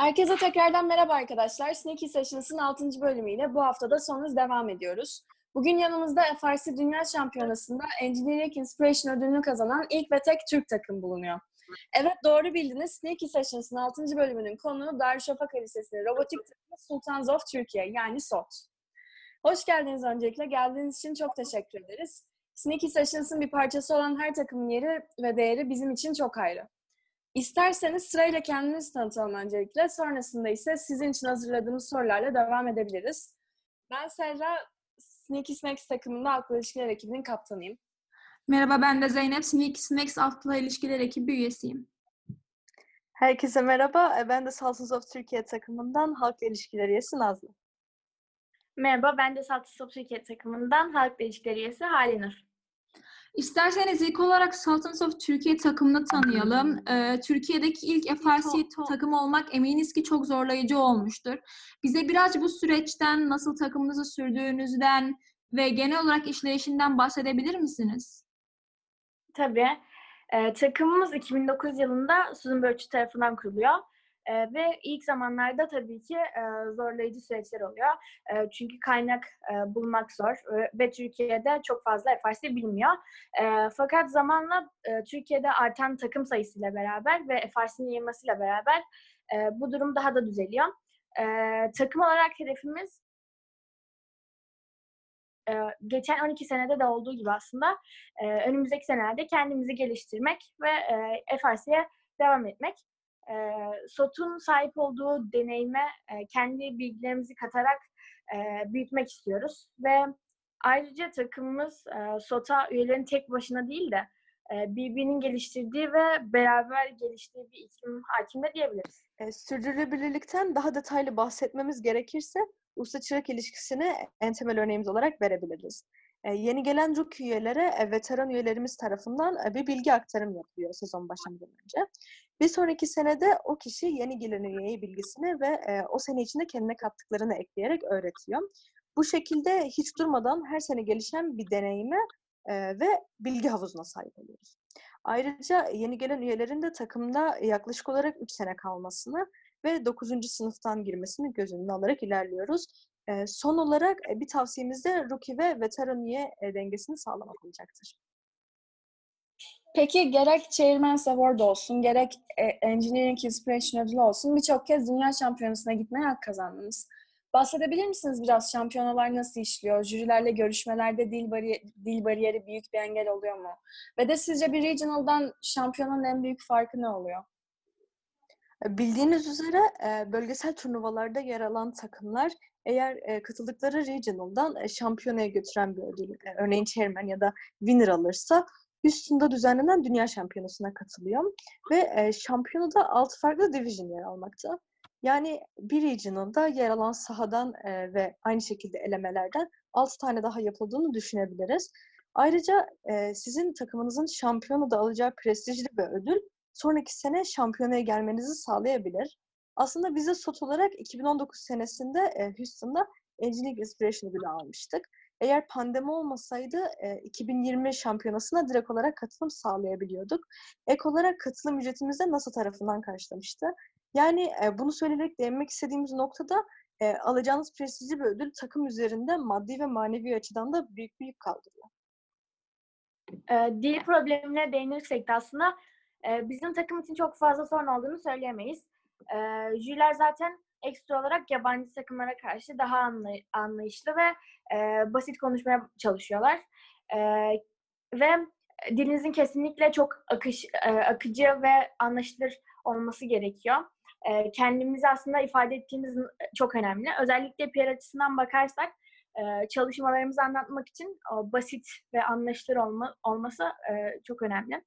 Herkese tekrardan merhaba arkadaşlar. Sneaky Sessions'ın 6. bölümüyle bu haftada son devam ediyoruz. Bugün yanımızda FRC Dünya Şampiyonası'nda Engineering Inspiration ödülünü kazanan ilk ve tek Türk takım bulunuyor. Evet doğru bildiniz. Sneaky Sessions'ın 6. bölümünün konuğu Darüşşafaka Lisesi'nin robotik takımı Sultans of Türkiye yani SOT. Hoş geldiniz öncelikle. Geldiğiniz için çok teşekkür ederiz. Sneaky Sessions'ın bir parçası olan her takımın yeri ve değeri bizim için çok ayrı. İsterseniz sırayla kendinizi tanıtalım öncelikle. Sonrasında ise sizin için hazırladığımız sorularla devam edebiliriz. Ben Serra, Sneaky Snacks takımında halkla ilişkiler ekibinin kaptanıyım. Merhaba ben de Zeynep. Sneaky Snacks halkla ilişkiler ekibi üyesiyim. Herkese merhaba. E, ben de Salsız of Türkiye takımından halkla ilişkiler üyesi Nazlı. Merhaba ben de Salsız of Türkiye takımından halkla ilişkiler üyesi Halinur. İsterseniz ilk olarak Sultans of Türkiye takımını tanıyalım. Ee, Türkiye'deki ilk FRC takımı olmak eminiz ki çok zorlayıcı olmuştur. Bize biraz bu süreçten, nasıl takımınızı sürdüğünüzden ve genel olarak işleyişinden bahsedebilir misiniz? Tabii. Ee, takımımız 2009 yılında Susan Birch tarafından kuruluyor. E, ve ilk zamanlarda tabii ki e, zorlayıcı süreçler oluyor. E, çünkü kaynak e, bulmak zor e, ve Türkiye'de çok fazla FRC bilmiyor. E, fakat zamanla e, Türkiye'de artan takım sayısıyla beraber ve FRC'nin yayılmasıyla beraber e, bu durum daha da düzeliyor. E, takım olarak hedefimiz geçen 12 senede de olduğu gibi aslında önümüzdeki senelerde kendimizi geliştirmek ve FRC'ye devam etmek e, SOT'un sahip olduğu deneyime e, kendi bilgilerimizi katarak e, büyütmek istiyoruz. Ve ayrıca takımımız e, SOT'a üyelerin tek başına değil de birbirinin geliştirdiği ve beraber geliştiği bir iklim hakimde diyebiliriz. E, sürdürülebilirlikten daha detaylı bahsetmemiz gerekirse usta çırak ilişkisini en temel örneğimiz olarak verebiliriz. Yeni gelen RUK üyelere veteran üyelerimiz tarafından bir bilgi aktarım yapılıyor sezon başlamadan önce. Bir sonraki senede o kişi yeni gelen üyeye bilgisini ve o sene içinde kendine kattıklarını ekleyerek öğretiyor. Bu şekilde hiç durmadan her sene gelişen bir deneyime ve bilgi havuzuna sahip oluyoruz. Ayrıca yeni gelen üyelerin de takımda yaklaşık olarak 3 sene kalmasını ve 9. sınıftan girmesini göz önüne alarak ilerliyoruz. Son olarak bir tavsiyemiz de rookie ve veteran üye e, dengesini sağlamak olacaktır. Peki gerek Chairman's Award olsun, gerek e, Engineering Inspiration ödülü olsun birçok kez Dünya Şampiyonası'na gitmeye hak kazandınız. Bahsedebilir misiniz biraz şampiyonalar nasıl işliyor? Jürilerle görüşmelerde dil, bari dil bariyeri büyük bir engel oluyor mu? Ve de sizce bir regional'dan şampiyonun en büyük farkı ne oluyor? Bildiğiniz üzere bölgesel turnuvalarda yer alan takımlar eğer katıldıkları regional'dan şampiyonaya götüren bir ödül, örneğin chairman ya da winner alırsa Houston'da düzenlenen Dünya Şampiyonası'na katılıyor. Ve e, şampiyonada 6 farklı division yer almakta. Yani bir regional'da yer alan sahadan e, ve aynı şekilde elemelerden 6 tane daha yapıldığını düşünebiliriz. Ayrıca e, sizin takımınızın şampiyonada alacağı prestijli bir ödül sonraki sene şampiyonaya gelmenizi sağlayabilir. Aslında bize SOT olarak 2019 senesinde e, Houston'da Engineering Inspiration ödülü almıştık. Eğer pandemi olmasaydı e, 2020 şampiyonasına direkt olarak katılım sağlayabiliyorduk. Ek olarak katılım ücretimiz de NASA tarafından karşılamıştı. Yani e, bunu söyleyerek değinmek istediğimiz noktada e, alacağınız prestijli bir ödül takım üzerinde maddi ve manevi açıdan da büyük bir yük kaldırıyor. E, dil problemine değinirsek de aslında e, bizim takım için çok fazla sorun olduğunu söyleyemeyiz. E, jüriler zaten ekstra olarak yabancı takımlara karşı daha anlay- anlayışlı ve e, basit konuşmaya çalışıyorlar. E, ve dilinizin kesinlikle çok akış, e, akıcı ve anlaşılır olması gerekiyor. E, kendimizi aslında ifade ettiğimiz çok önemli. Özellikle PR açısından bakarsak e, çalışmalarımızı anlatmak için o basit ve anlaşılır olma, olması e, çok önemli.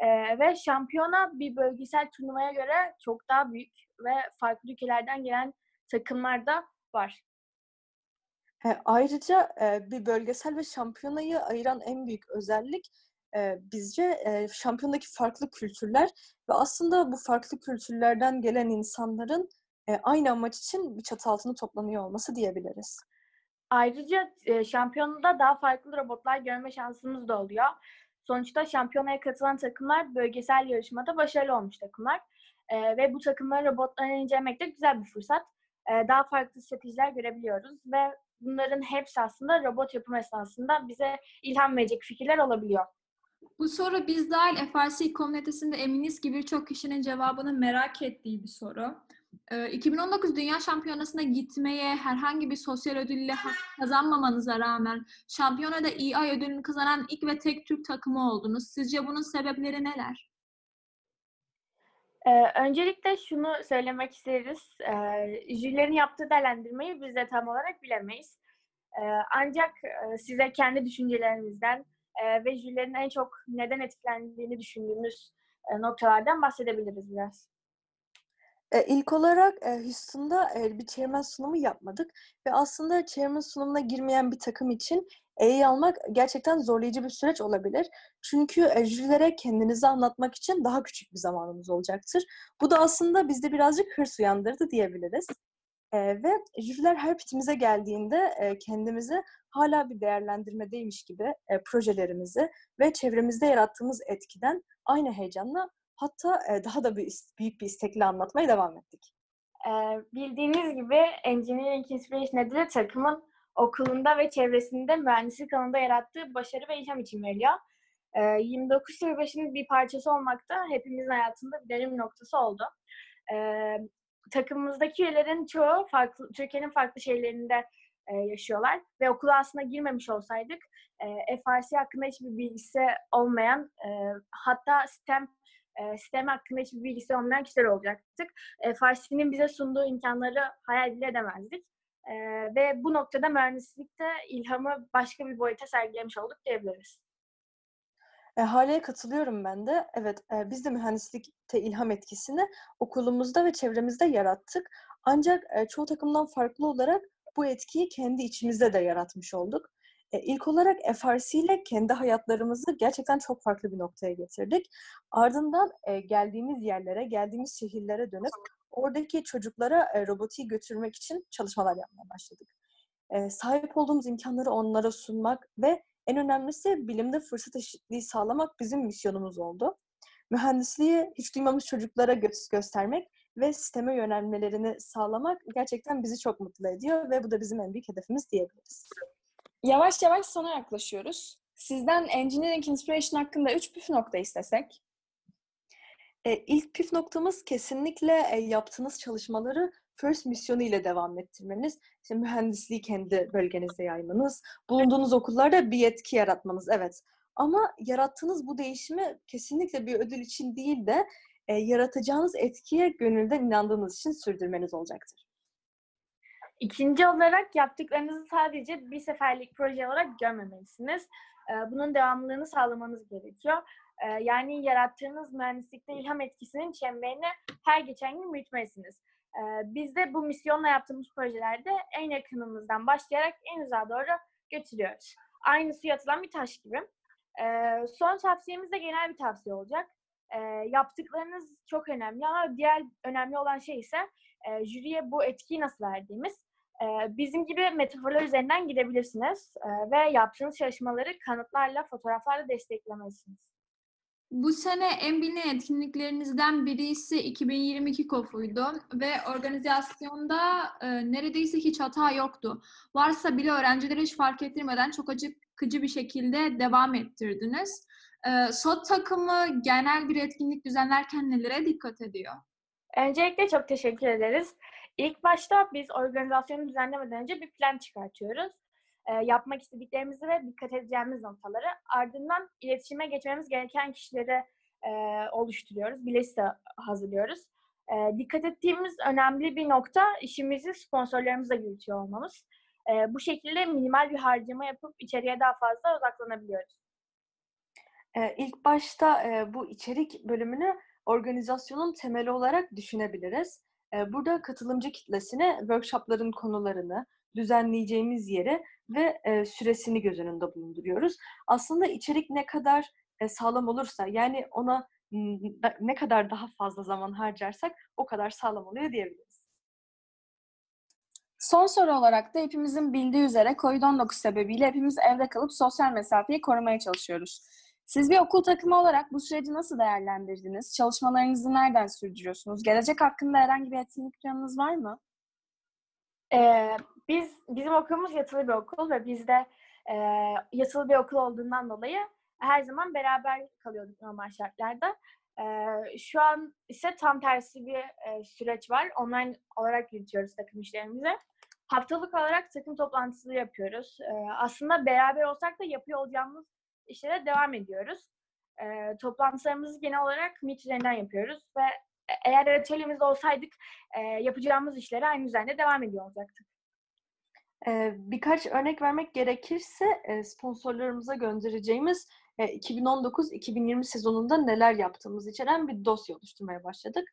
E, ve şampiyona bir bölgesel turnuvaya göre çok daha büyük ve farklı ülkelerden gelen takımlar da var. E, ayrıca e, bir bölgesel ve şampiyonayı ayıran en büyük özellik e, bizce e, şampiyondaki farklı kültürler ve aslında bu farklı kültürlerden gelen insanların e, aynı amaç için bir çatı altında toplanıyor olması diyebiliriz. Ayrıca e, şampiyonada daha farklı robotlar görme şansımız da oluyor. Sonuçta şampiyonaya katılan takımlar bölgesel yarışmada başarılı olmuş takımlar. E, ve bu takımları robotlarına incelemek de güzel bir fırsat. E, daha farklı stratejiler görebiliyoruz ve bunların hepsi aslında robot yapım esnasında bize ilham verecek fikirler olabiliyor. Bu soru biz dahil FRC komünitesinde eminiz ki birçok kişinin cevabını merak ettiği bir soru. 2019 Dünya Şampiyonası'na gitmeye herhangi bir sosyal ödülle kazanmamanıza rağmen şampiyonada EI ödülünü kazanan ilk ve tek Türk takımı oldunuz. Sizce bunun sebepleri neler? Ee, öncelikle şunu söylemek isteriz. Ee, jürilerin yaptığı değerlendirmeyi biz de tam olarak bilemeyiz. Ee, ancak e, size kendi düşüncelerimizden e, ve jürilerin en çok neden etkilendiğini düşündüğümüz e, noktalardan bahsedebiliriz biraz. E, ilk olarak e, Houston'da bir chairman sunumu yapmadık ve aslında chairman sunumuna girmeyen bir takım için E'yi almak gerçekten zorlayıcı bir süreç olabilir. Çünkü e, jürilere kendinizi anlatmak için daha küçük bir zamanımız olacaktır. Bu da aslında bizde birazcık hırs uyandırdı diyebiliriz. E, ve jüriler her pitimize geldiğinde e, kendimizi hala bir değerlendirmedeymiş gibi e, projelerimizi ve çevremizde yarattığımız etkiden aynı heyecanla Hatta daha da büyük bir istekle anlatmaya devam ettik. Bildiğiniz gibi Engineering Inspiration ödülü takımın okulunda ve çevresinde mühendislik alanında yarattığı başarı ve ilham için veriliyor. Ee, 29 Yılbaşı'nın bir parçası olmak da hepimizin hayatında bir dönüm noktası oldu. Ee, takımımızdaki üyelerin çoğu farklı, Türkiye'nin farklı şehirlerinde yaşıyorlar ve okula aslında girmemiş olsaydık FRC hakkında hiçbir bilgisi olmayan hatta STEM e, sistem hakkında hiçbir bilgisi olmayan kişiler olacaktık. E, Farsi'nin bize sunduğu imkanları hayal bile edemezdik. E, ve bu noktada mühendislikte ilhamı başka bir boyuta sergilemiş olduk diyebiliriz. E, Hale'ye katılıyorum ben de. Evet, e, biz de mühendislikte ilham etkisini okulumuzda ve çevremizde yarattık. Ancak e, çoğu takımdan farklı olarak bu etkiyi kendi içimizde de yaratmış olduk. E, ilk olarak FRC ile kendi hayatlarımızı gerçekten çok farklı bir noktaya getirdik. Ardından e, geldiğimiz yerlere, geldiğimiz şehirlere dönüp oradaki çocuklara e, robotiği götürmek için çalışmalar yapmaya başladık. E, sahip olduğumuz imkanları onlara sunmak ve en önemlisi bilimde fırsat eşitliği sağlamak bizim misyonumuz oldu. Mühendisliği hiç duymamış çocuklara gö- göstermek ve sisteme yönelmelerini sağlamak gerçekten bizi çok mutlu ediyor ve bu da bizim en büyük hedefimiz diyebiliriz. Yavaş yavaş sona yaklaşıyoruz. Sizden Engineering Inspiration hakkında üç püf nokta istesek? E, ilk püf noktamız kesinlikle e, yaptığınız çalışmaları first misyonu ile devam ettirmeniz. İşte mühendisliği kendi bölgenizde yaymanız, bulunduğunuz okullarda bir etki yaratmanız. Evet. Ama yarattığınız bu değişimi kesinlikle bir ödül için değil de e, yaratacağınız etkiye gönülden inandığınız için sürdürmeniz olacaktır. İkinci olarak yaptıklarınızı sadece bir seferlik proje olarak görmemelisiniz. Bunun devamlılığını sağlamanız gerekiyor. Yani yarattığınız mühendislikte ilham etkisinin çemberini her geçen gün büyütmelisiniz. Biz de bu misyonla yaptığımız projelerde en yakınımızdan başlayarak en uzağa doğru götürüyoruz. Aynı suya atılan bir taş gibi. Son tavsiyemiz de genel bir tavsiye olacak. Yaptıklarınız çok önemli ama diğer önemli olan şey ise jüriye bu etkiyi nasıl verdiğimiz bizim gibi metaforlar üzerinden gidebilirsiniz ve yaptığınız çalışmaları kanıtlarla, fotoğraflarla desteklemelisiniz. Bu sene en bilinen etkinliklerinizden birisi 2022 KOF'uydu ve organizasyonda e, neredeyse hiç hata yoktu. Varsa bile öğrencilere hiç fark ettirmeden çok acıkıcı bir şekilde devam ettirdiniz. E, SOT takımı genel bir etkinlik düzenlerken nelere dikkat ediyor? Öncelikle çok teşekkür ederiz. İlk başta biz organizasyonu düzenlemeden önce bir plan çıkartıyoruz. E, yapmak istediklerimizi ve dikkat edeceğimiz noktaları. Ardından iletişime geçmemiz gereken kişileri e, oluşturuyoruz. Bir liste hazırlıyoruz. E, dikkat ettiğimiz önemli bir nokta işimizi sponsorlarımızla yürütüyor olmamız. E, bu şekilde minimal bir harcama yapıp içeriye daha fazla odaklanabiliyoruz. E, ilk başta e, bu içerik bölümünü organizasyonun temeli olarak düşünebiliriz. Burada katılımcı kitlesine workshopların konularını, düzenleyeceğimiz yeri ve süresini göz önünde bulunduruyoruz. Aslında içerik ne kadar sağlam olursa, yani ona ne kadar daha fazla zaman harcarsak o kadar sağlam oluyor diyebiliriz. Son soru olarak da hepimizin bildiği üzere COVID-19 sebebiyle hepimiz evde kalıp sosyal mesafeyi korumaya çalışıyoruz. Siz bir okul takımı olarak bu süreci nasıl değerlendirdiniz? Çalışmalarınızı nereden sürdürüyorsunuz? Gelecek hakkında herhangi bir etkinlik planınız var mı? Ee, biz bizim okulumuz yatılı bir okul ve bizde e, yatılı bir okul olduğundan dolayı her zaman beraber kalıyorduk normal şartlarda. Ee, şu an ise tam tersi bir e, süreç var. Online olarak yürütüyoruz takım işlerimizi. Haftalık olarak takım toplantısı yapıyoruz. Ee, aslında beraber olsak da yapıyor olacağımız işlere devam ediyoruz. Ee, toplantılarımızı genel olarak Meet üzerinden yapıyoruz ve eğer atölyemizde olsaydık e, yapacağımız işlere aynı üzerinde devam ediyor olacaktık. Ee, birkaç örnek vermek gerekirse e, sponsorlarımıza göndereceğimiz e, 2019-2020 sezonunda neler yaptığımız içeren bir dosya oluşturmaya başladık.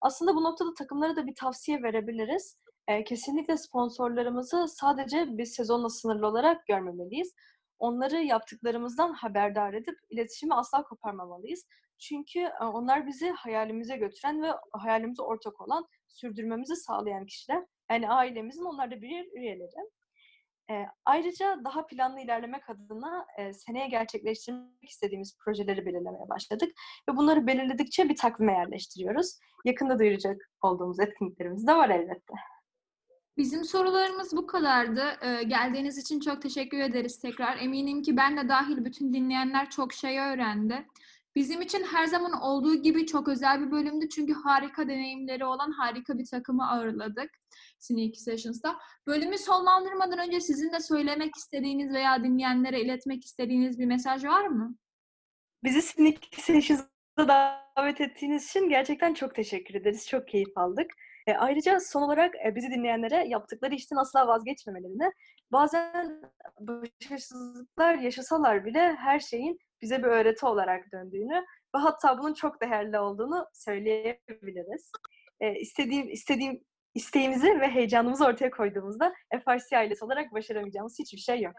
Aslında bu noktada takımlara da bir tavsiye verebiliriz. E, kesinlikle sponsorlarımızı sadece bir sezonla sınırlı olarak görmemeliyiz. Onları yaptıklarımızdan haberdar edip iletişimi asla koparmamalıyız. Çünkü e, onlar bizi hayalimize götüren ve hayalimize ortak olan, sürdürmemizi sağlayan kişiler. Yani ailemizin onlar da bir üyeleri. E, ayrıca daha planlı ilerlemek adına e, seneye gerçekleştirmek istediğimiz projeleri belirlemeye başladık. Ve bunları belirledikçe bir takvime yerleştiriyoruz. Yakında duyuracak olduğumuz etkinliklerimiz de var elbette. Bizim sorularımız bu kadardı. Ee, geldiğiniz için çok teşekkür ederiz tekrar. Eminim ki ben de dahil bütün dinleyenler çok şey öğrendi. Bizim için her zaman olduğu gibi çok özel bir bölümdü çünkü harika deneyimleri olan harika bir takımı ağırladık Sneaky Sessions'da. Bölümü sonlandırmadan önce sizin de söylemek istediğiniz veya dinleyenlere iletmek istediğiniz bir mesaj var mı? Bizi Sneaky Sessions'a davet ettiğiniz için gerçekten çok teşekkür ederiz. Çok keyif aldık. E, ayrıca son olarak e, bizi dinleyenlere yaptıkları işten asla vazgeçmemelerini, bazen başarısızlıklar yaşasalar bile her şeyin bize bir öğreti olarak döndüğünü ve hatta bunun çok değerli olduğunu söyleyebiliriz. E, istediğim, istediğim isteğimizi ve heyecanımızı ortaya koyduğumuzda FRC ailesi olarak başaramayacağımız hiçbir şey yok.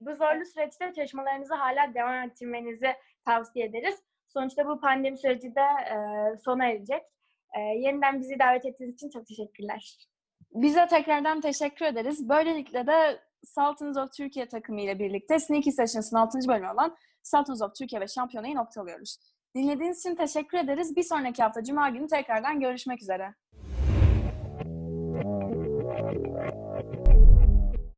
Bu zorlu süreçte çalışmalarınızı hala devam ettirmenizi tavsiye ederiz. Sonuçta bu pandemi süreci de e, sona erecek. E, yeniden bizi davet ettiğiniz için çok teşekkürler. Bize tekrardan teşekkür ederiz. Böylelikle de Sultans of Türkiye takımı ile birlikte Sneaky Sessions'ın 6. bölümü olan Sultans of Türkiye ve Şampiyonayı noktalıyoruz. Dinlediğiniz için teşekkür ederiz. Bir sonraki hafta Cuma günü tekrardan görüşmek üzere.